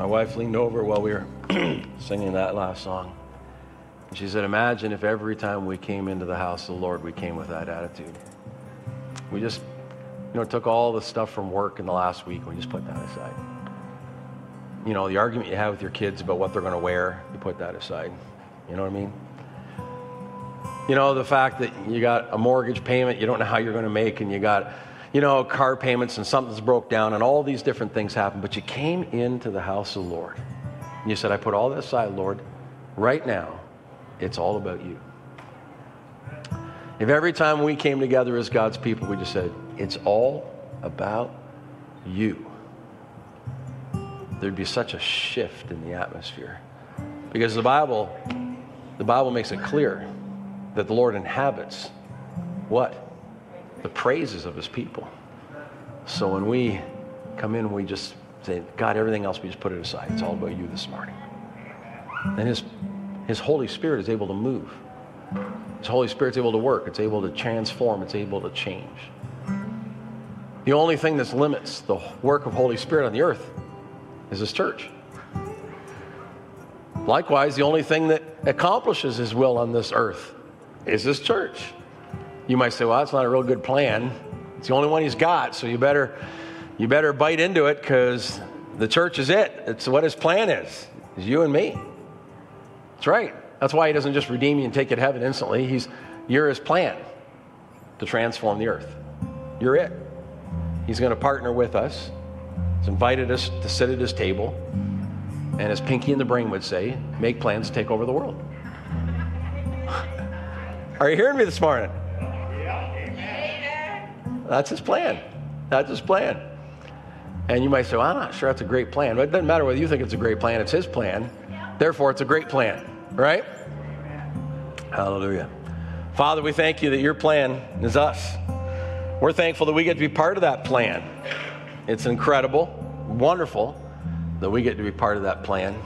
my wife leaned over while we were singing that last song. And she said, Imagine if every time we came into the house of the Lord, we came with that attitude. We just, you know, took all the stuff from work in the last week and we just put that aside. You know, the argument you have with your kids about what they're going to wear, you put that aside. You know what I mean? You know, the fact that you got a mortgage payment you don't know how you're going to make, and you got, you know, car payments and something's broke down, and all these different things happen. But you came into the house of the Lord. And you said, I put all that aside, Lord. Right now, it's all about you. If every time we came together as God's people, we just said, it's all about you, there'd be such a shift in the atmosphere. Because the Bible, the Bible makes it clear that the Lord inhabits what? The praises of his people. So when we come in, we just say, God, everything else, we just put it aside. It's all about you this morning. And his, his Holy Spirit is able to move. His Holy Spirit's able to work. It's able to transform. It's able to change. The only thing that limits the work of Holy Spirit on the earth is His church. Likewise, the only thing that accomplishes His will on this earth is His church. You might say, well, that's not a real good plan. It's the only one He's got, so you better, you better bite into it because the church is it. It's what His plan is, is you and me. That's right. That's why He doesn't just redeem you and take you to heaven instantly. He's, you're His plan to transform the earth. You're it. He's going to partner with us. He's invited us to sit at His table. And as Pinky and the Brain would say, make plans to take over the world. Are you hearing me this morning? That's his plan. That's his plan. And you might say, well, I'm not sure that's a great plan. But it doesn't matter whether you think it's a great plan, it's his plan. Therefore, it's a great plan, right? Hallelujah. Father, we thank you that your plan is us. We're thankful that we get to be part of that plan. It's incredible, wonderful that we get to be part of that plan.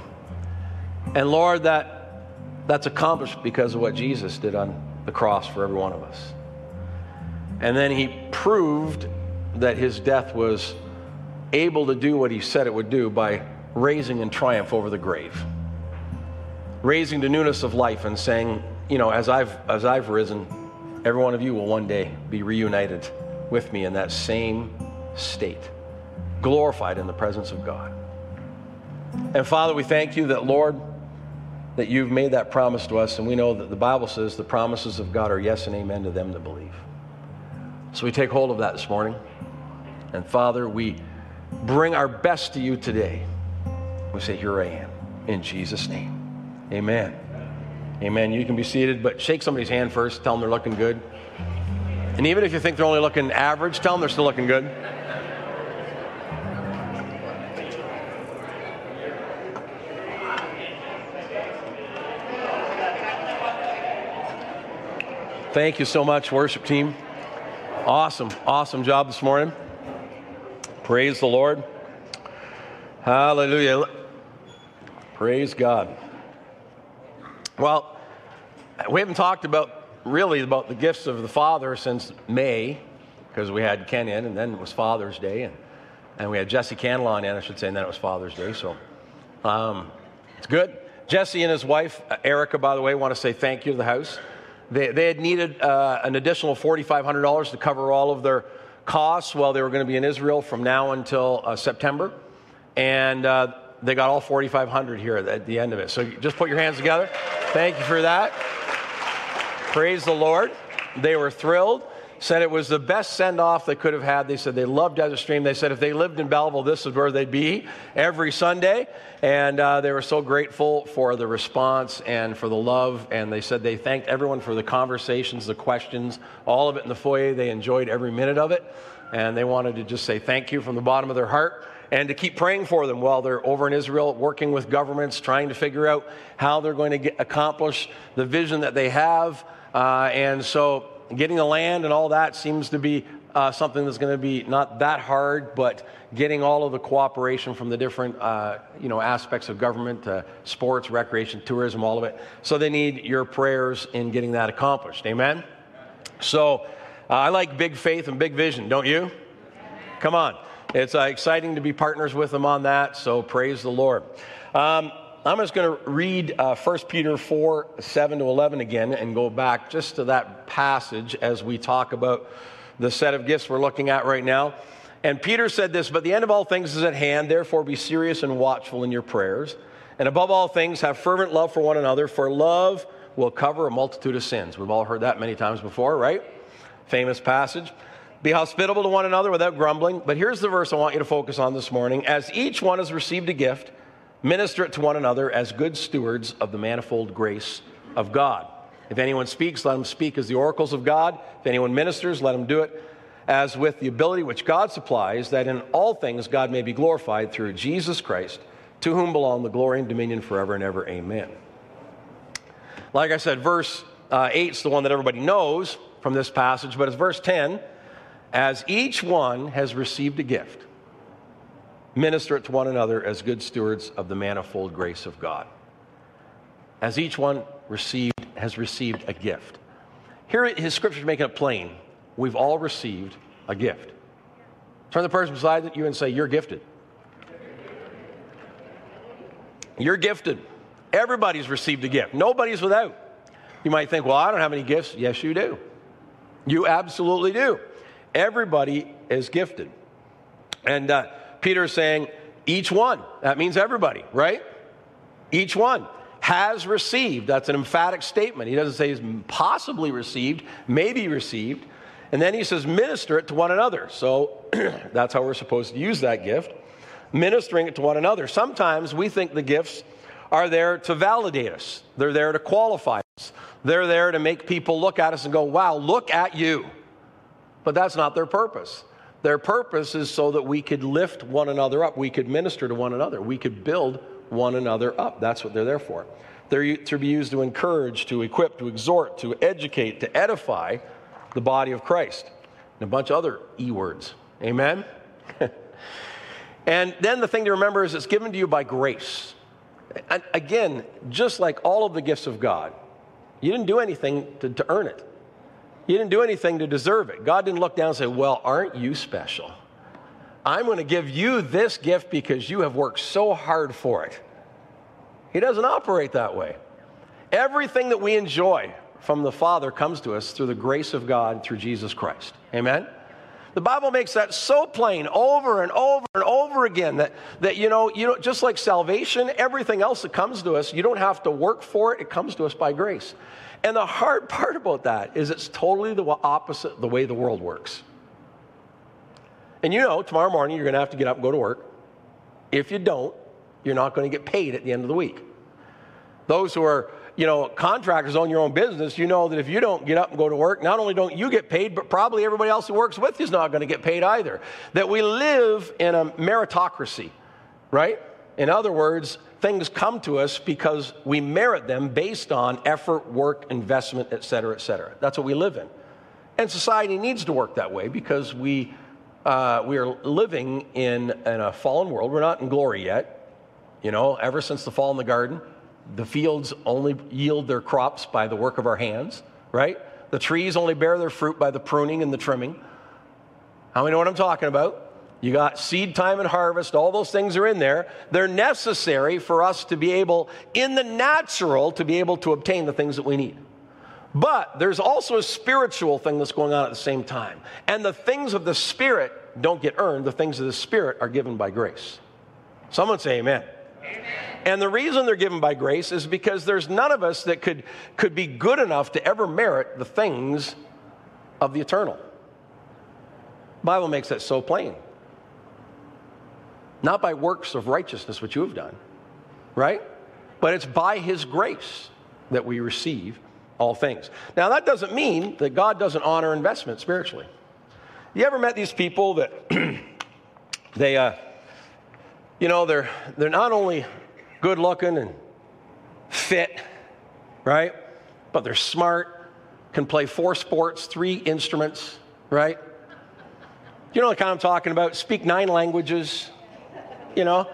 And Lord, that that's accomplished because of what Jesus did on the cross for every one of us. And then he proved that his death was able to do what he said it would do by raising in triumph over the grave. Raising to newness of life and saying, you know, as I've as I've risen, every one of you will one day be reunited with me in that same state, glorified in the presence of God. And Father, we thank you that, Lord, that you've made that promise to us, and we know that the Bible says the promises of God are yes and amen to them that believe. So we take hold of that this morning. And Father, we bring our best to you today. We say, Here I am, in Jesus' name. Amen. Amen. You can be seated, but shake somebody's hand first. Tell them they're looking good. And even if you think they're only looking average, tell them they're still looking good. Thank you so much, worship team. Awesome, awesome job this morning. Praise the Lord. Hallelujah. Praise God. Well, we haven't talked about really about the gifts of the Father since May, because we had Ken in, and then it was Father's Day, and, and we had Jesse Canlon in, I should say, and then it was Father's Day. So um, it's good. Jesse and his wife, Erica, by the way, want to say thank you to the house. They, they had needed uh, an additional $4,500 to cover all of their costs while they were going to be in Israel from now until uh, September. And uh, they got all 4,500 here at the end of it. So just put your hands together. Thank you for that. Praise the Lord. They were thrilled. Said it was the best send off they could have had. They said they loved Desert Stream. They said if they lived in Belleville, this is where they'd be every Sunday. And uh, they were so grateful for the response and for the love. And they said they thanked everyone for the conversations, the questions, all of it in the foyer. They enjoyed every minute of it. And they wanted to just say thank you from the bottom of their heart and to keep praying for them while they're over in Israel, working with governments, trying to figure out how they're going to get, accomplish the vision that they have. Uh, and so getting the land and all that seems to be uh, something that's going to be not that hard, but getting all of the cooperation from the different uh, you know aspects of government, uh, sports, recreation, tourism, all of it. So they need your prayers in getting that accomplished. Amen. So uh, I like big faith and big vision, don't you? Come on. it's uh, exciting to be partners with them on that, so praise the Lord. Um, I'm just going to read uh, 1 Peter 4 7 to 11 again and go back just to that passage as we talk about the set of gifts we're looking at right now. And Peter said this, But the end of all things is at hand, therefore be serious and watchful in your prayers. And above all things, have fervent love for one another, for love will cover a multitude of sins. We've all heard that many times before, right? Famous passage. Be hospitable to one another without grumbling. But here's the verse I want you to focus on this morning. As each one has received a gift, Minister it to one another as good stewards of the manifold grace of God. If anyone speaks, let him speak as the oracles of God. If anyone ministers, let him do it as with the ability which God supplies, that in all things God may be glorified through Jesus Christ, to whom belong the glory and dominion forever and ever. Amen. Like I said, verse uh, 8 is the one that everybody knows from this passage, but it's verse 10 as each one has received a gift minister it to one another as good stewards of the manifold grace of God. As each one received, has received a gift. Here, his scripture making it plain. We've all received a gift. Turn the person beside you and say, You're gifted. You're gifted. Everybody's received a gift. Nobody's without. You might think, Well, I don't have any gifts. Yes, you do. You absolutely do. Everybody is gifted. And uh, Peter is saying, each one. That means everybody, right? Each one has received. That's an emphatic statement. He doesn't say he's possibly received, maybe received. And then he says, minister it to one another. So that's how we're supposed to use that gift, ministering it to one another. Sometimes we think the gifts are there to validate us, they're there to qualify us, they're there to make people look at us and go, wow, look at you. But that's not their purpose. Their purpose is so that we could lift one another up. We could minister to one another. We could build one another up. That's what they're there for. They're to be used to encourage, to equip, to exhort, to educate, to edify the body of Christ. And a bunch of other E words. Amen? and then the thing to remember is it's given to you by grace. And again, just like all of the gifts of God, you didn't do anything to, to earn it. You didn't do anything to deserve it. God didn't look down and say, Well, aren't you special? I'm going to give you this gift because you have worked so hard for it. He doesn't operate that way. Everything that we enjoy from the Father comes to us through the grace of God through Jesus Christ. Amen? The Bible makes that so plain over and over and over again that, that you, know, you know, just like salvation, everything else that comes to us, you don't have to work for it, it comes to us by grace. And the hard part about that is it's totally the opposite the way the world works. And you know, tomorrow morning you're going to have to get up and go to work. If you don't, you're not going to get paid at the end of the week. Those who are, you know, contractors own your own business, you know that if you don't get up and go to work, not only don't you get paid, but probably everybody else who works with you is not going to get paid either. That we live in a meritocracy, right? In other words, things come to us because we merit them based on effort, work, investment, et cetera, et cetera. That's what we live in. And society needs to work that way because we, uh, we are living in, in a fallen world. We're not in glory yet. You know, ever since the fall in the garden, the fields only yield their crops by the work of our hands, right? The trees only bear their fruit by the pruning and the trimming. How many know what I'm talking about? You got seed time and harvest, all those things are in there. They're necessary for us to be able, in the natural, to be able to obtain the things that we need. But there's also a spiritual thing that's going on at the same time. And the things of the Spirit don't get earned, the things of the Spirit are given by grace. Someone say amen. amen. And the reason they're given by grace is because there's none of us that could, could be good enough to ever merit the things of the eternal. The Bible makes that so plain not by works of righteousness, which you have done, right? But it's by His grace that we receive all things. Now, that doesn't mean that God doesn't honor investment spiritually. You ever met these people that they, uh, you know, they're, they're not only good looking and fit, right? But they're smart, can play four sports, three instruments, right? You know the kind I'm talking about? Speak nine languages, you know?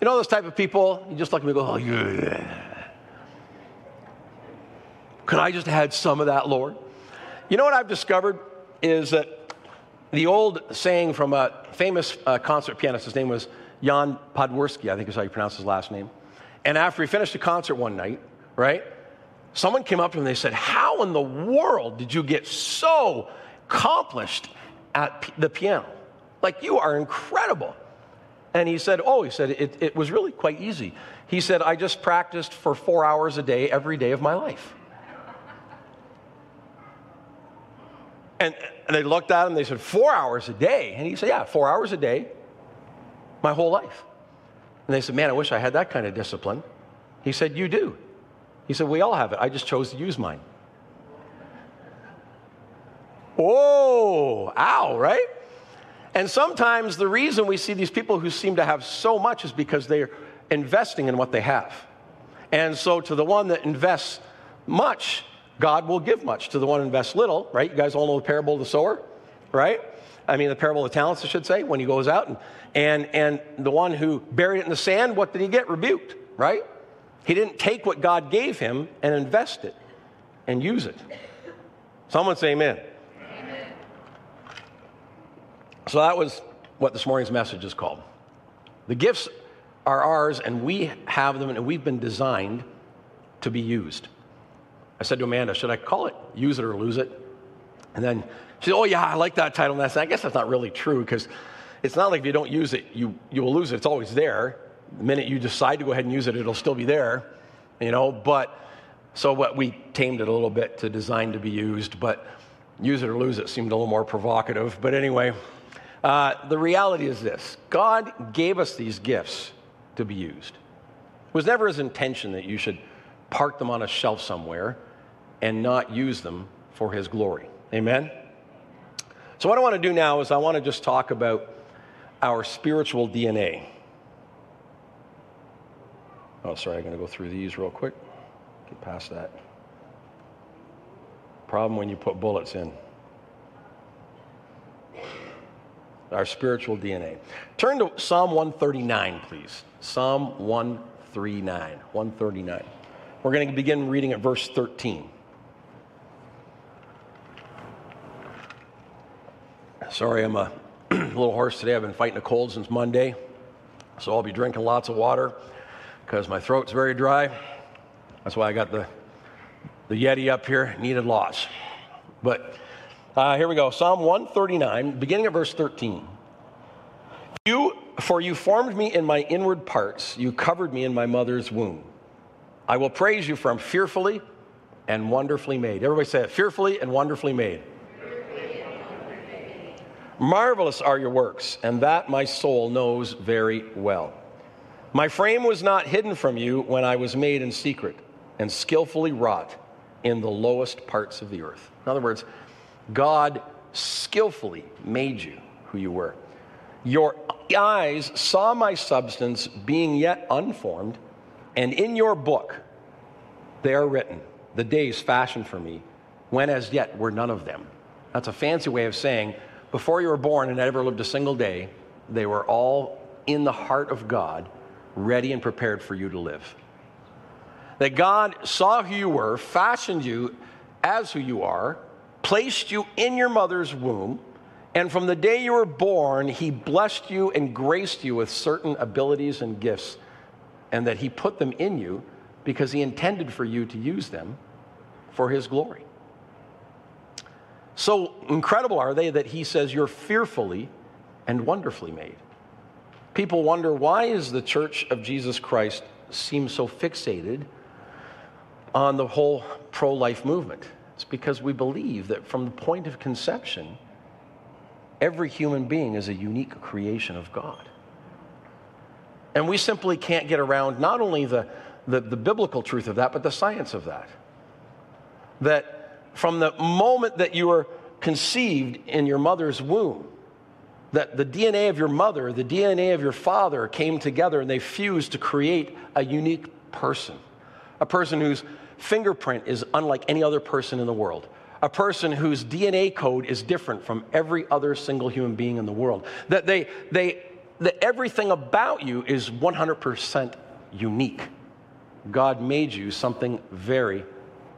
You know those type of people, you just look at me and go, oh, yeah. Could I just have had some of that, Lord? You know what I've discovered is that the old saying from a famous uh, concert pianist, his name was Jan Podworski, I think is how you pronounce his last name. And after he finished a concert one night, right, someone came up to him and they said, How in the world did you get so accomplished at the piano? Like, you are incredible. And he said, Oh, he said, it, it was really quite easy. He said, I just practiced for four hours a day every day of my life. And, and they looked at him, they said, Four hours a day? And he said, Yeah, four hours a day, my whole life. And they said, Man, I wish I had that kind of discipline. He said, You do. He said, We all have it. I just chose to use mine. Oh, ow, right? And sometimes the reason we see these people who seem to have so much is because they're investing in what they have. And so to the one that invests much, God will give much. To the one who invests little, right? You guys all know the parable of the sower, right? I mean, the parable of the talents, I should say, when he goes out. And, and, and the one who buried it in the sand, what did he get? Rebuked, right? He didn't take what God gave him and invest it and use it. Someone say amen. amen. So that was what this morning's message is called. The gifts are ours, and we have them, and we've been designed to be used. I said to Amanda, Should I call it Use It or Lose It? And then she said, Oh, yeah, I like that title. And I said, I guess that's not really true because it's not like if you don't use it, you, you will lose it. It's always there. The minute you decide to go ahead and use it, it'll still be there, you know. But so what we tamed it a little bit to design to be used, but use it or lose it seemed a little more provocative. But anyway, uh, the reality is this God gave us these gifts to be used. It was never his intention that you should park them on a shelf somewhere and not use them for his glory. Amen? So, what I want to do now is I want to just talk about our spiritual DNA. Oh, sorry, I'm going to go through these real quick. Get past that. Problem when you put bullets in. Our spiritual DNA. Turn to Psalm 139, please. Psalm 139. 139. We're going to begin reading at verse 13. Sorry, I'm a little hoarse today. I've been fighting a cold since Monday, so I'll be drinking lots of water because my throat's very dry. That's why I got the, the Yeti up here, needed lots. But uh, here we go Psalm 139, beginning at verse 13. You, for you formed me in my inward parts, you covered me in my mother's womb. I will praise you, for I'm fearfully and wonderfully made. Everybody say it fearfully and wonderfully made. Marvelous are your works, and that my soul knows very well. My frame was not hidden from you when I was made in secret and skillfully wrought in the lowest parts of the earth. In other words, God skillfully made you who you were. Your eyes saw my substance being yet unformed, and in your book they are written, the days fashioned for me, when as yet were none of them. That's a fancy way of saying, before you were born and ever lived a single day, they were all in the heart of God ready and prepared for you to live. That God saw who you were, fashioned you as who you are, placed you in your mother's womb, and from the day you were born, He blessed you and graced you with certain abilities and gifts, and that He put them in you because He intended for you to use them for His glory. So incredible are they that He says, You're fearfully and wonderfully made. People wonder why is the Church of Jesus Christ seem so fixated on the whole pro-life movement? It's because we believe that from the point of conception, every human being is a unique creation of God. And we simply can't get around not only the, the, the, biblical truth of that, but the science of that. That from the moment that you were conceived in your mother's womb, that the DNA of your mother, the DNA of your father came together and they fused to create a unique person. A person whose fingerprint is unlike any other person in the world. A person whose DNA code is different from every other single human being in the world. That they, they, that everything about you is 100% unique. God made you something very,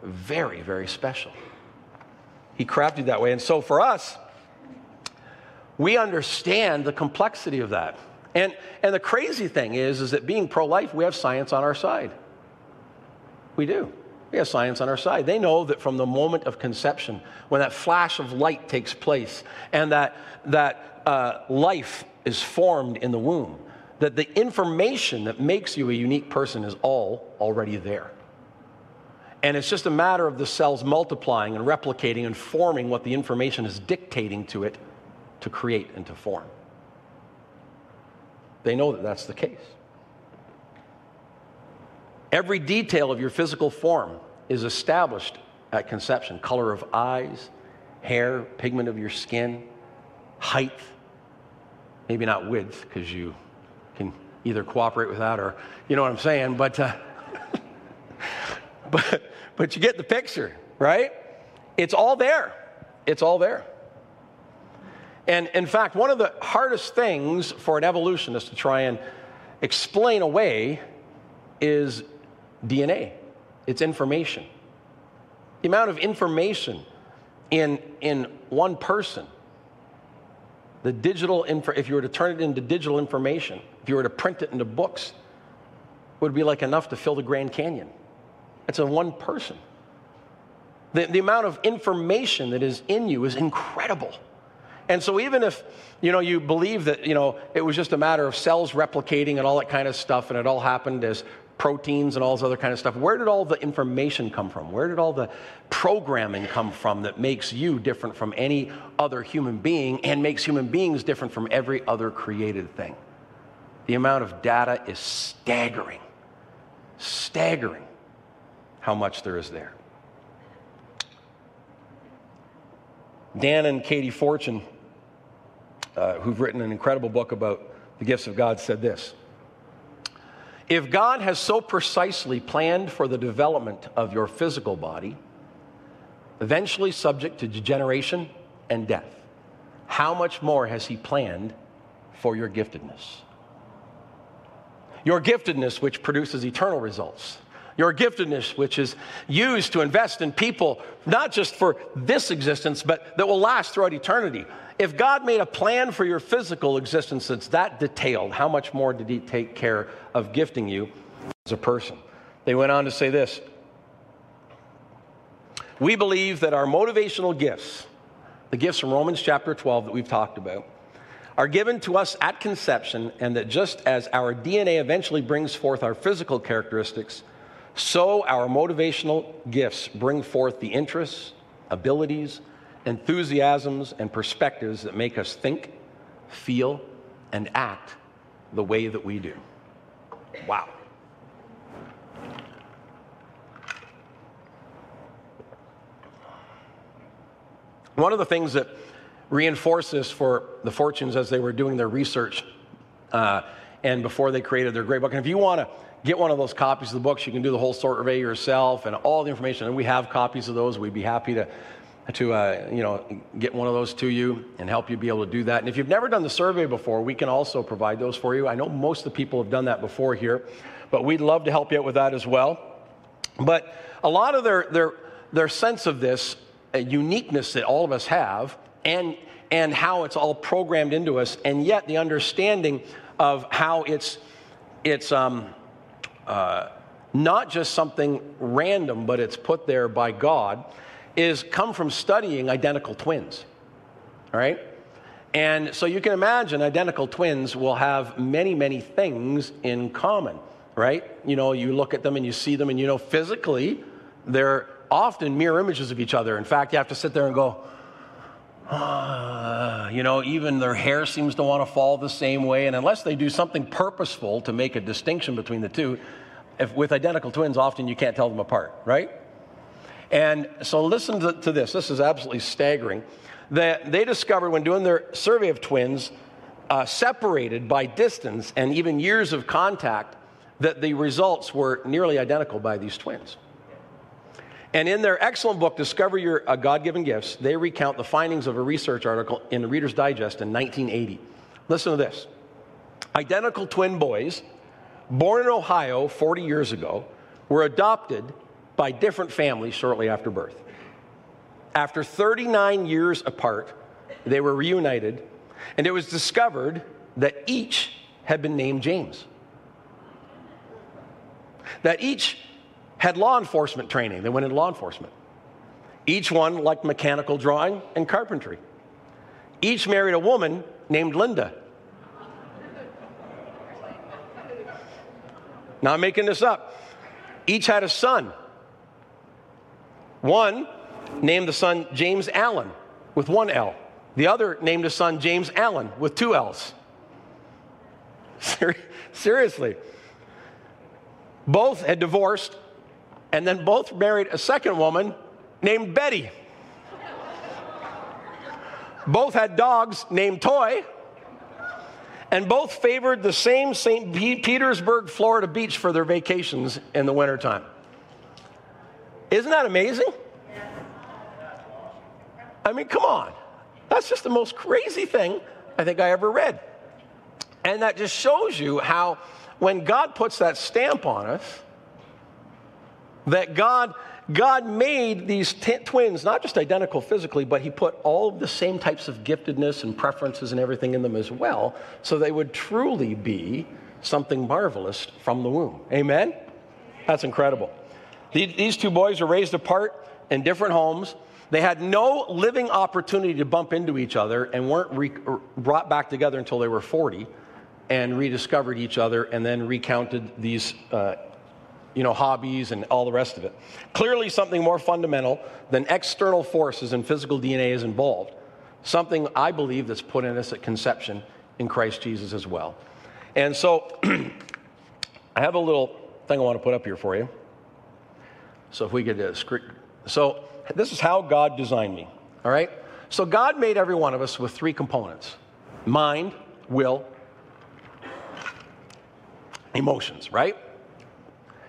very, very special. He crafted that way. And so for us, we understand the complexity of that. And, and the crazy thing is, is that being pro life, we have science on our side. We do. We have science on our side. They know that from the moment of conception, when that flash of light takes place and that, that uh, life is formed in the womb, that the information that makes you a unique person is all already there. And it's just a matter of the cells multiplying and replicating and forming what the information is dictating to it to create and to form. They know that that's the case. Every detail of your physical form is established at conception color of eyes, hair, pigment of your skin, height, maybe not width, because you can either cooperate with that or, you know what I'm saying, but, uh, but, but you get the picture, right? It's all there. It's all there. And in fact, one of the hardest things for an evolutionist to try and explain away is DNA, it's information. The amount of information in, in one person, the digital info, if you were to turn it into digital information, if you were to print it into books, would be like enough to fill the Grand Canyon. It's a one person. The, the amount of information that is in you is incredible. And so even if, you know, you believe that, you know, it was just a matter of cells replicating and all that kind of stuff and it all happened as proteins and all this other kind of stuff, where did all the information come from? Where did all the programming come from that makes you different from any other human being and makes human beings different from every other created thing? The amount of data is staggering. Staggering how much there is there. Don and Katie Fortune uh, who've written an incredible book about the gifts of God, said this If God has so precisely planned for the development of your physical body, eventually subject to degeneration and death, how much more has He planned for your giftedness? Your giftedness, which produces eternal results your giftedness, which is used to invest in people, not just for this existence, but that will last throughout eternity. If God made a plan for your physical existence that's that detailed, how much more did He take care of gifting you as a person? They went on to say this We believe that our motivational gifts, the gifts from Romans chapter 12 that we've talked about, are given to us at conception, and that just as our DNA eventually brings forth our physical characteristics, so our motivational gifts bring forth the interests, abilities, enthusiasms, and perspectives that make us think, feel, and act the way that we do. Wow. One of the things that reinforced this for the Fortunes as they were doing their research uh, and before they created their great book. And if you want to get one of those copies of the books, you can do the whole survey yourself and all the information. And we have copies of those. We'd be happy to to uh, you know get one of those to you and help you be able to do that. And if you've never done the survey before, we can also provide those for you. I know most of the people have done that before here, but we'd love to help you out with that as well. But a lot of their their their sense of this uniqueness that all of us have, and and how it's all programmed into us, and yet the understanding of how it's it's um, uh, not just something random, but it's put there by God is come from studying identical twins. All right? And so you can imagine identical twins will have many, many things in common, right? You know, you look at them and you see them, and you know, physically, they're often mirror images of each other. In fact, you have to sit there and go, ah, you know, even their hair seems to want to fall the same way. And unless they do something purposeful to make a distinction between the two, if, with identical twins, often you can't tell them apart, right? And so listen to, to this. This is absolutely staggering. That they discovered when doing their survey of twins, uh, separated by distance and even years of contact, that the results were nearly identical by these twins. And in their excellent book, Discover Your uh, God Given Gifts, they recount the findings of a research article in the Reader's Digest in 1980. Listen to this Identical twin boys, born in Ohio 40 years ago, were adopted by different families shortly after birth. After 39 years apart, they were reunited, And it was discovered that each had been named James. That each had law enforcement training. They went into law enforcement. Each one liked mechanical drawing and carpentry. Each married a woman named Linda. Not making this up. Each had a son. One named the son James Allen with one L. The other named his son James Allen with two L's. Seriously. Both had divorced and then both married a second woman named Betty. both had dogs named Toy. And both favored the same St. Petersburg, Florida beach for their vacations in the wintertime. Isn't that amazing? I mean, come on. That's just the most crazy thing I think I ever read. And that just shows you how, when God puts that stamp on us, that God, God made these t- twins not just identical physically, but He put all of the same types of giftedness and preferences and everything in them as well, so they would truly be something marvelous from the womb. Amen? That's incredible. These two boys were raised apart in different homes. They had no living opportunity to bump into each other and weren't re- brought back together until they were 40 and rediscovered each other and then recounted these uh, you know, hobbies and all the rest of it. Clearly, something more fundamental than external forces and physical DNA is involved. Something I believe that's put in us at conception in Christ Jesus as well. And so, I have a little thing I want to put up here for you. So, if we could, uh, so this is how God designed me, all right? So, God made every one of us with three components mind, will, emotions, right?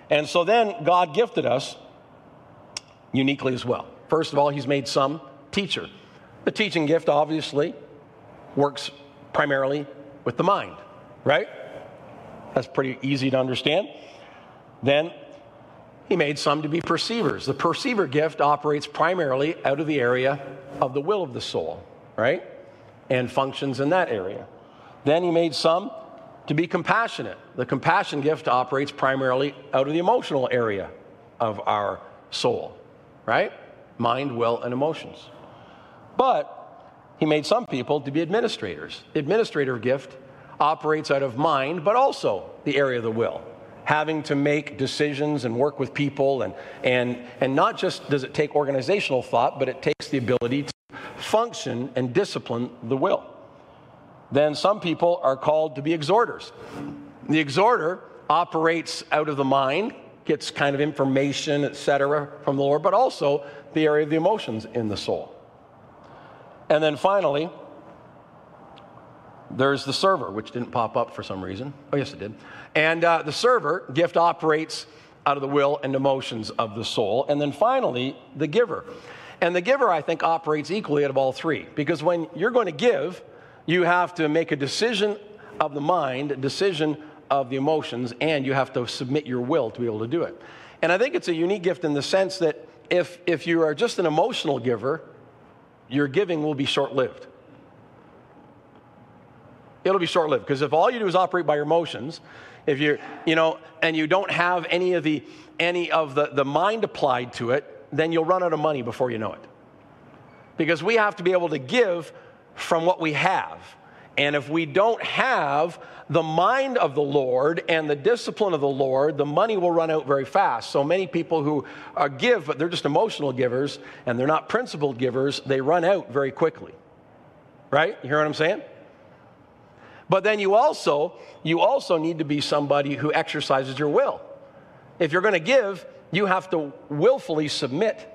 And so then God gifted us uniquely as well. First of all, He's made some teacher. The teaching gift obviously works primarily with the mind, right? That's pretty easy to understand. Then he made some to be perceivers. The perceiver gift operates primarily out of the area of the will of the soul, right? And functions in that area. Then he made some to be compassionate. The compassion gift operates primarily out of the emotional area of our soul, right? Mind, will, and emotions. But he made some people to be administrators. The administrator gift operates out of mind, but also the area of the will, having to make decisions and work with people. And, and, and not just does it take organizational thought, but it takes the ability to function and discipline the will then some people are called to be exhorters. The exhorter operates out of the mind, gets kind of information, etc., from the Lord, but also the area of the emotions in the soul. And then finally, there's the server, which didn't pop up for some reason. Oh, yes, it did. And uh, the server gift operates out of the will and emotions of the soul. And then finally, the giver. And the giver, I think, operates equally out of all three. Because when you're going to give, you have to make a decision of the mind, a decision of the emotions, and you have to submit your will to be able to do it. And I think it's a unique gift in the sense that if, if you are just an emotional giver, your giving will be short lived. It'll be short lived because if all you do is operate by your emotions, if you're, you know, and you don't have any of the, any of the, the mind applied to it, then you'll run out of money before you know it. Because we have to be able to give from what we have. And if we don't have the mind of the Lord and the discipline of the Lord, the money will run out very fast. So many people who uh, give, but they're just emotional givers and they're not principled givers, they run out very quickly. Right? You hear what I'm saying? But then you also, you also need to be somebody who exercises your will. If you're going to give, you have to willfully submit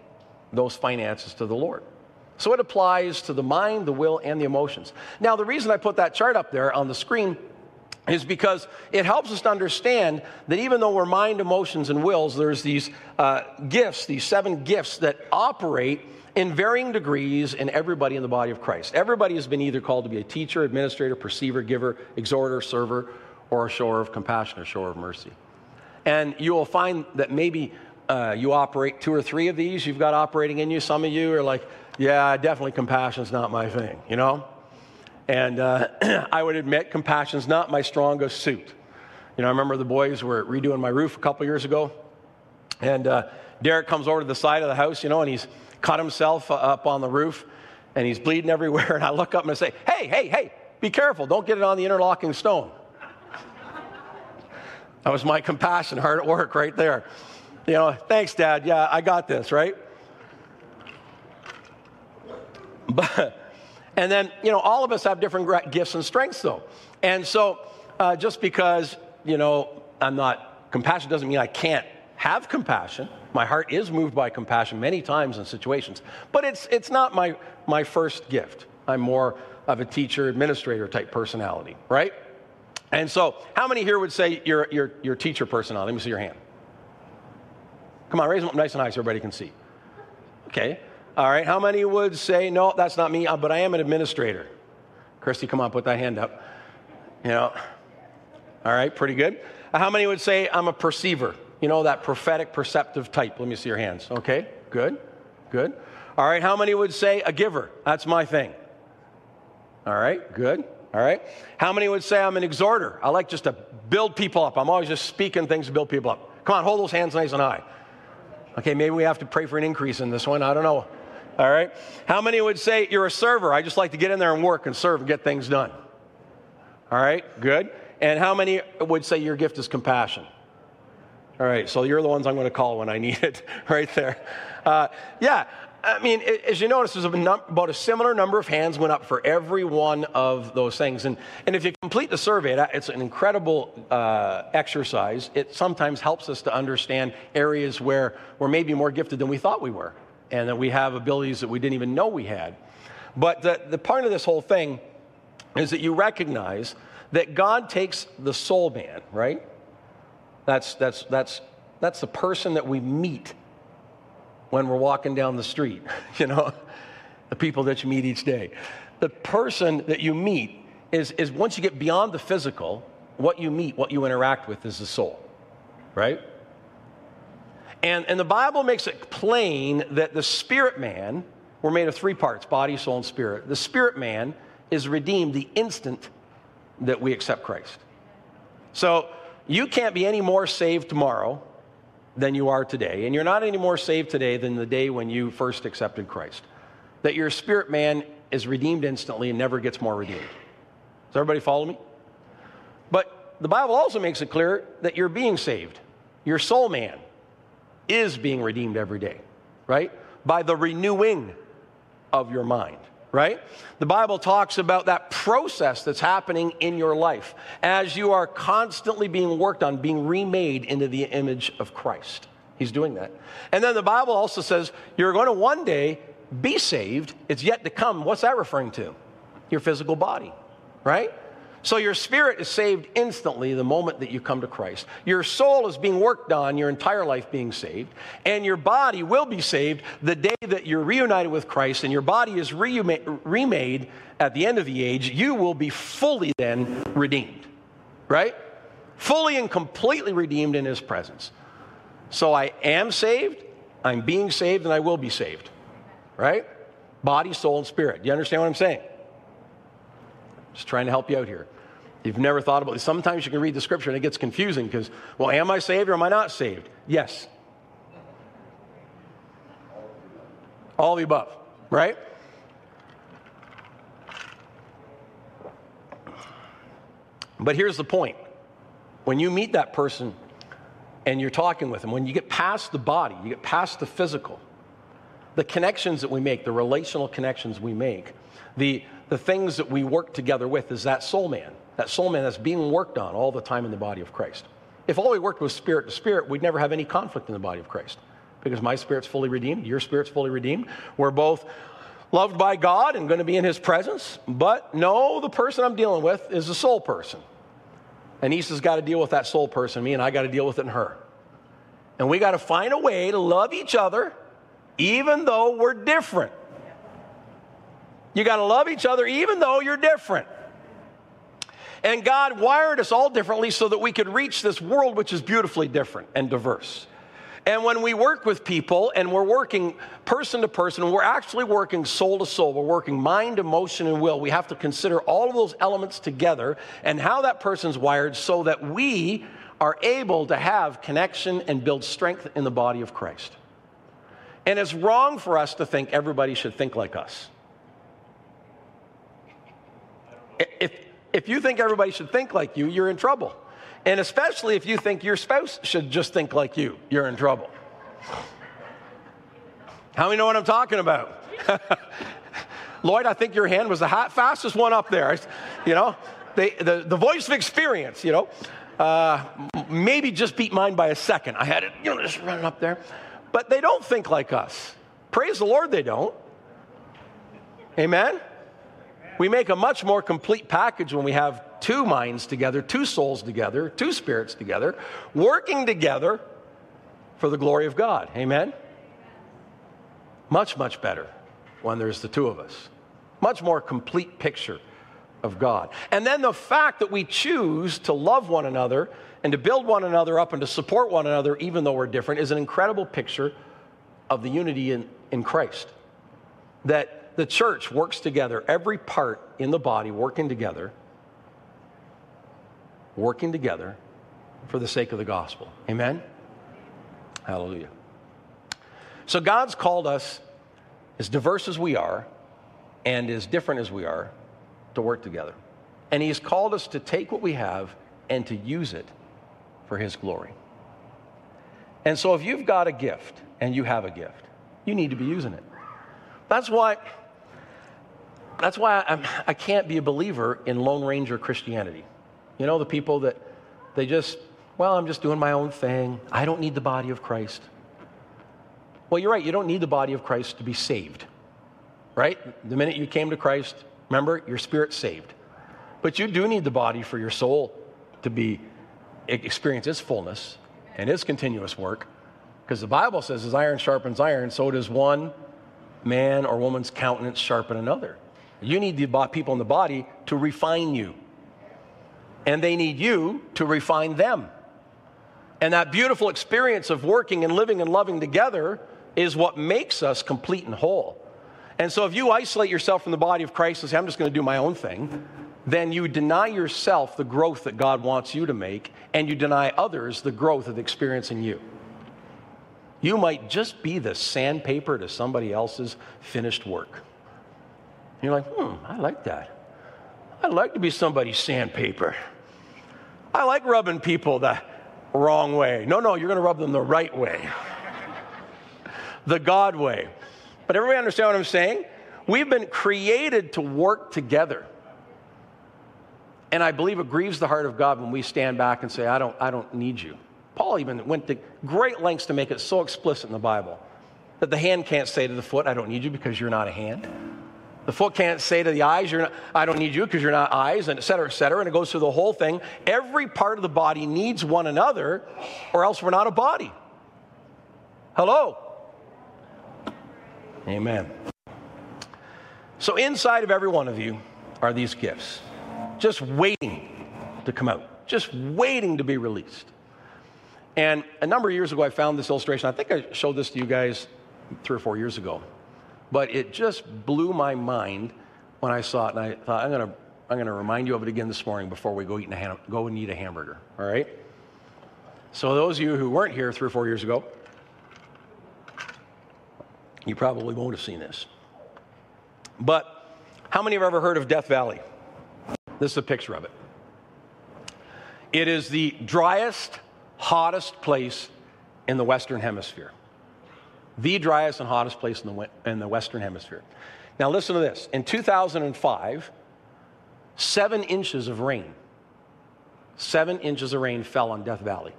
those finances to the Lord. So it applies to the mind, the will, and the emotions. Now, the reason I put that chart up there on the screen is because it helps us to understand that even though we're mind, emotions, and wills, there's these uh, gifts, these seven gifts that operate in varying degrees in everybody in the body of Christ. Everybody has been either called to be a teacher, administrator, perceiver, giver, exhorter, server, or a shower of compassion or shower of mercy. And you will find that maybe uh, you operate two or three of these you've got operating in you. Some of you are like, yeah, definitely compassion's not my thing, you know? And uh, I would admit, compassion's not my strongest suit. You know, I remember the boys were redoing my roof a couple years ago, and uh, Derek comes over to the side of the house, you know, and he's cut himself up on the roof, and he's bleeding everywhere. And I look up and I say, "Hey, hey, hey, be careful! Don't get it on the interlocking stone." that was my compassion, hard at work, right there. You know, thanks, Dad. Yeah, I got this, right? But, and then, you know, all of us have different gifts and strengths, though. And so, uh, just because, you know, I'm not compassion doesn't mean I can't have compassion. My heart is moved by compassion many times in situations, but it's, it's not my, my first gift. I'm more of a teacher, administrator type personality, right? And so, how many here would say you're, you're, you're teacher personality? Let me see your hand. Come on, raise them up nice and high so everybody can see. Okay. All right, how many would say, no, that's not me, uh, but I am an administrator? Christy, come on, put that hand up. You know, all right, pretty good. How many would say, I'm a perceiver? You know, that prophetic, perceptive type. Let me see your hands. Okay, good, good. All right, how many would say, a giver? That's my thing. All right, good. All right. How many would say I'm an exhorter? I like just to build people up. I'm always just speaking things to build people up. Come on, hold those hands nice and high. Okay, maybe we have to pray for an increase in this one. I don't know. All right? How many would say you're a server? I just like to get in there and work and serve and get things done. All right, good. And how many would say your gift is compassion? All right, so you're the ones I'm going to call when I need it, right there. Uh, yeah, I mean, as you notice, there's about a similar number of hands went up for every one of those things. And, and if you complete the survey, it's an incredible uh, exercise. It sometimes helps us to understand areas where we're maybe more gifted than we thought we were and that we have abilities that we didn't even know we had. But the, the part of this whole thing is that you recognize that God takes the soul man, right? That's, that's, that's, that's the person that we meet when we're walking down the street, you know, the people that you meet each day. The person that you meet is, is once you get beyond the physical, what you meet, what you interact with is the soul, right? And, and the Bible makes it plain that the spirit man, we're made of three parts body, soul, and spirit. The spirit man is redeemed the instant that we accept Christ. So you can't be any more saved tomorrow than you are today. And you're not any more saved today than the day when you first accepted Christ. That your spirit man is redeemed instantly and never gets more redeemed. Does everybody follow me? But the Bible also makes it clear that you're being saved. Your soul man is being redeemed every day, right? By the renewing of your mind, right? The Bible talks about that process that's happening in your life as you are constantly being worked on, being remade into the image of Christ. He's doing that. And then the Bible also says you're going to one day be saved. It's yet to come. What's that referring to? Your physical body, right? So your spirit is saved instantly the moment that you come to Christ. Your soul is being worked on, your entire life being saved, and your body will be saved the day that you're reunited with Christ and your body is remade at the end of the age. You will be fully then redeemed, right? Fully and completely redeemed in His presence. So I am saved, I'm being saved, and I will be saved, right? Body, soul, and spirit. Do you understand what I'm saying? Just trying to help you out here. You've never thought about it. Sometimes you can read the scripture and it gets confusing because, well, am I saved or am I not saved? Yes. All the above, right? But here's the point when you meet that person and you're talking with them, when you get past the body, you get past the physical, the connections that we make, the relational connections we make, the, the things that we work together with is that soul man, that soul man that's being worked on all the time in the body of Christ. If all we worked was spirit to spirit, we'd never have any conflict in the body of Christ because my spirit's fully redeemed, your spirit's fully redeemed. We're both loved by God and going to be in his presence. But no, the person I'm dealing with is a soul person. And Anissa's got to deal with that soul person, me, and I got to deal with it in her. And we got to find a way to love each other even though we're different. You got to love each other even though you're different. And God wired us all differently so that we could reach this world which is beautifully different and diverse. And when we work with people and we're working person to person, we're actually working soul to soul. We're working mind, emotion, and will. We have to consider all of those elements together and how that person's wired so that we are able to have connection and build strength in the body of Christ. And it's wrong for us to think everybody should think like us. If, if you think everybody should think like you, you're in trouble. And especially if you think your spouse should just think like you, you're in trouble. How many know what I'm talking about? Lloyd, I think your hand was the fastest one up there. You know, they, the, the voice of experience, you know, uh, maybe just beat mine by a second. I had it, you know, just running up there. But they don't think like us. Praise the Lord, they don't. Amen? We make a much more complete package when we have two minds together, two souls together, two spirits together, working together for the glory of God. Amen? Much, much better when there's the two of us. Much more complete picture of God. And then the fact that we choose to love one another and to build one another up and to support one another, even though we're different, is an incredible picture of the unity in, in Christ. That the church works together, every part in the body working together working together for the sake of the gospel. Amen? Hallelujah. So God's called us, as diverse as we are and as different as we are, to work together. And He's called us to take what we have and to use it for His glory. And so if you've got a gift and you have a gift, you need to be using it. That's why. That's why I'm, I can't be a believer in Lone Ranger Christianity. You know, the people that they just, well, I'm just doing my own thing. I don't need the body of Christ. Well, you're right. You don't need the body of Christ to be saved, right? The minute you came to Christ, remember, your spirit's saved. But you do need the body for your soul to be experience its fullness and its continuous work. Because the Bible says, as iron sharpens iron, so does one man or woman's countenance sharpen another. You need the people in the body to refine you and they need you to refine them. And that beautiful experience of working and living and loving together is what makes us complete and whole. And so if you isolate yourself from the body of Christ and say, I'm just going to do my own thing, then you deny yourself the growth that God wants you to make, and you deny others the growth of in you. You might just be the sandpaper to somebody else's finished work. You're like, hmm, I like that. I'd like to be somebody's sandpaper. I like rubbing people the wrong way. No, no, you're going to rub them the right way, the God way. But everybody understand what I'm saying? We've been created to work together. And I believe it grieves the heart of God when we stand back and say, I don't, I don't need you. Paul even went to great lengths to make it so explicit in the Bible that the hand can't say to the foot, I don't need you because you're not a hand. The foot can't say to the eyes, not, I don't need you because you're not eyes, and et cetera, et cetera. And it goes through the whole thing. Every part of the body needs one another, or else we're not a body. Hello? Amen. So, inside of every one of you are these gifts, just waiting to come out, just waiting to be released. And a number of years ago, I found this illustration. I think I showed this to you guys three or four years ago. But it just blew my mind when I saw it, and I thought, I'm going to I'm going to remind you of it again this morning before we go, eat a go and eat a hamburger, all right? So, those of you who weren't here three or four years ago, you probably won't have seen this. But how many have ever heard of Death Valley? This is a picture of it. It is the driest, hottest place in the Western Hemisphere the driest and hottest place in the, in the Western Hemisphere. Now, listen to this. In 2005, seven inches of rain, seven inches of rain fell on Death Valley.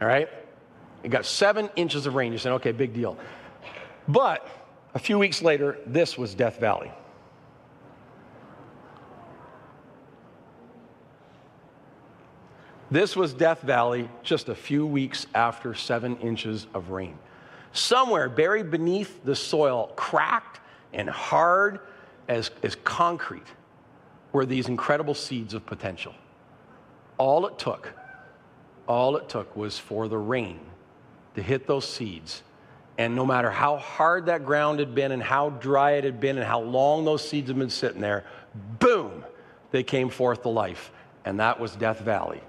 All right? It got seven inches of rain. You're saying, okay, big deal. But a few weeks later, this was Death Valley. This was Death Valley just a few weeks after seven inches of rain. Somewhere buried beneath the soil, cracked and hard as, as concrete, were these incredible seeds of potential. All it took, all it took was for the rain to hit those seeds. And no matter how hard that ground had been and how dry it had been and how long those seeds had been sitting there, boom, they came forth to life. And that was Death Valley.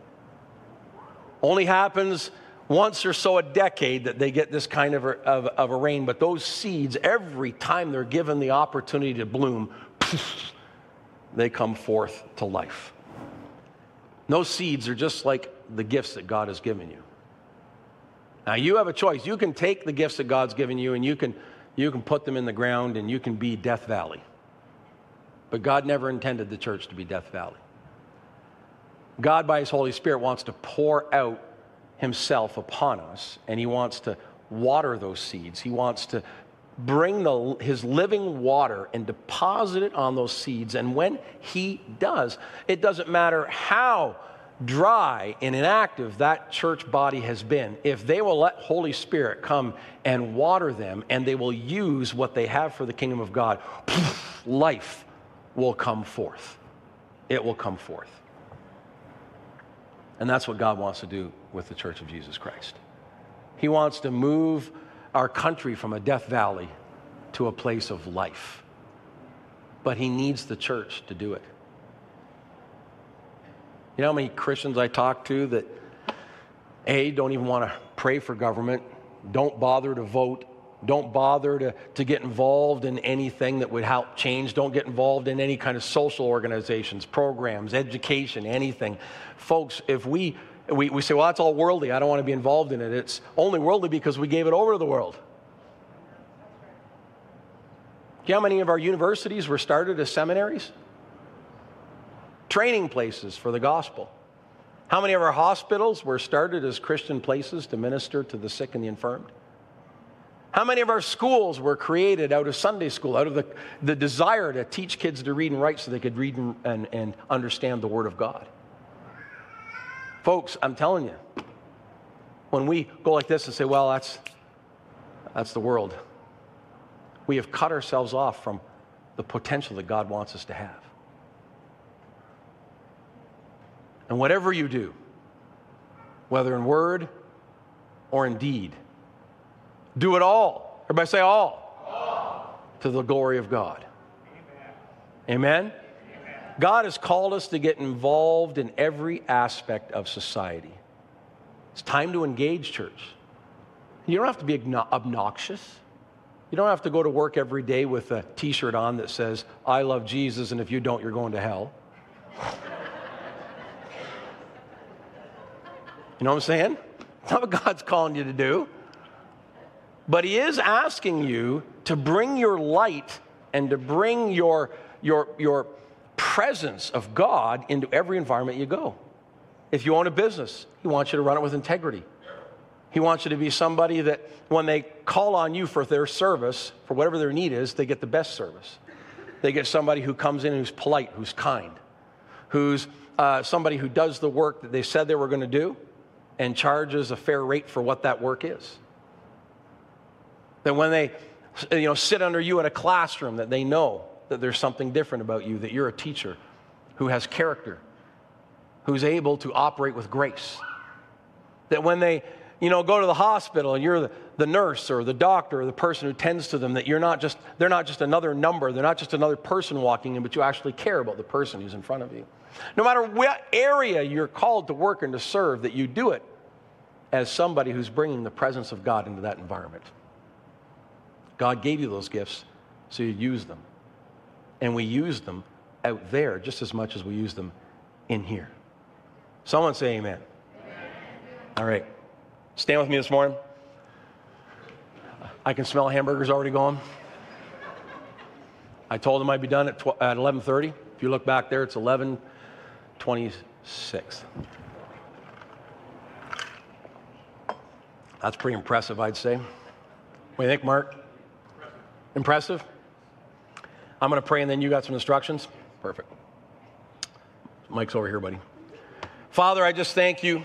Only happens once or so a decade that they get this kind of a, of, of a rain, but those seeds, every time they're given the opportunity to bloom, they come forth to life. Those seeds are just like the gifts that God has given you. Now, you have a choice. You can take the gifts that God's given you and you can, you can put them in the ground and you can be Death Valley. But God never intended the church to be Death Valley. God, by His Holy Spirit, wants to pour out Himself upon us, and He wants to water those seeds. He wants to bring the, His living water and deposit it on those seeds. And when He does, it doesn't matter how dry and inactive that church body has been, if they will let Holy Spirit come and water them and they will use what they have for the kingdom of God, life will come forth. It will come forth. And that's what God wants to do with the church of Jesus Christ. He wants to move our country from a death valley to a place of life. But He needs the church to do it. You know how many Christians I talk to that, A, don't even want to pray for government, don't bother to vote, don't bother to, to get involved in anything that would help change. Don't get involved in any kind of social organizations, programs, education, anything. Folks, if we, we, we say, well, that's all worldly, I don't want to be involved in it, it's only worldly because we gave it over to the world. You know how many of our universities were started as seminaries? Training places for the gospel. How many of our hospitals were started as Christian places to minister to the sick and the infirmed? How many of our schools were created out of Sunday school, out of the, the desire to teach kids to read and write so they could read and, and, and understand the Word of God? Folks, I'm telling you, when we go like this and say, well, that's, that's the world, we have cut ourselves off from the potential that God wants us to have. And whatever you do, whether in word or in deed, do it all. Everybody say all. all. To the glory of God. Amen. Amen? Amen? God has called us to get involved in every aspect of society. It's time to engage, church. You don't have to be obnoxious. You don't have to go to work every day with a t shirt on that says, I love Jesus, and if you don't, you're going to hell. You know what I'm saying? It's not what God's calling you to do. But He is asking you to bring your light and to bring your, your, your presence of God into every environment you go. If you own a business, He wants you to run it with integrity. He wants you to be somebody that when they call on you for their service, for whatever their need is, they get the best service. They get somebody who comes in who's polite, who's kind, who's uh, somebody who does the work that they said they were going to do and charges a fair rate for what that work is. That when they you know, sit under you in a classroom, that they know that there's something different about you, that you're a teacher who has character, who's able to operate with grace. That when they you know, go to the hospital and you're the, the nurse or the doctor or the person who tends to them, that you're not just, they're not just another number, they're not just another person walking in, but you actually care about the person who's in front of you. No matter what area you're called to work and to serve, that you do it as somebody who's bringing the presence of God into that environment. God gave you those gifts, so you use them. And we use them out there just as much as we use them in here. Someone say amen. amen. All right. Stand with me this morning. I can smell hamburgers already going. I told them I'd be done at, at 11:30. If you look back there, it's 11:26. That's pretty impressive, I'd say. What do you think, Mark? Impressive. I'm going to pray, and then you got some instructions. Perfect. Mike's over here, buddy. Father, I just thank you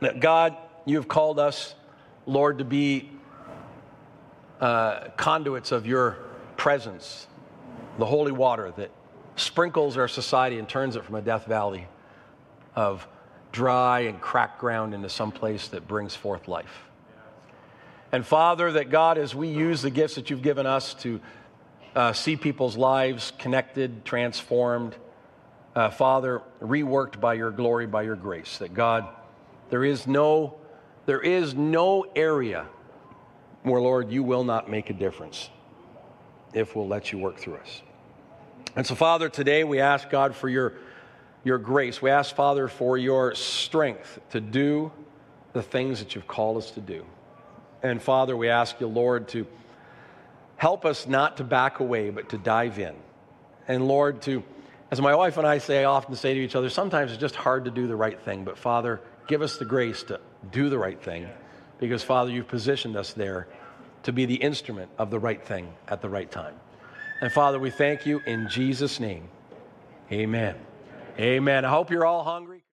that God you have called us, Lord, to be uh, conduits of your presence, the holy water that sprinkles our society and turns it from a death valley of dry and cracked ground into some place that brings forth life. And Father, that God, as we use the gifts that you've given us to uh, see people's lives connected, transformed, uh, Father, reworked by your glory, by your grace, that God, there is no, there is no area where, Lord, you will not make a difference if we'll let you work through us. And so, Father, today we ask God for your, your grace. We ask, Father, for your strength to do the things that you've called us to do. And Father, we ask you, Lord, to help us not to back away, but to dive in. And Lord, to, as my wife and I say, I often say to each other, sometimes it's just hard to do the right thing. But Father, give us the grace to do the right thing because, Father, you've positioned us there to be the instrument of the right thing at the right time. And Father, we thank you in Jesus' name. Amen. Amen. I hope you're all hungry.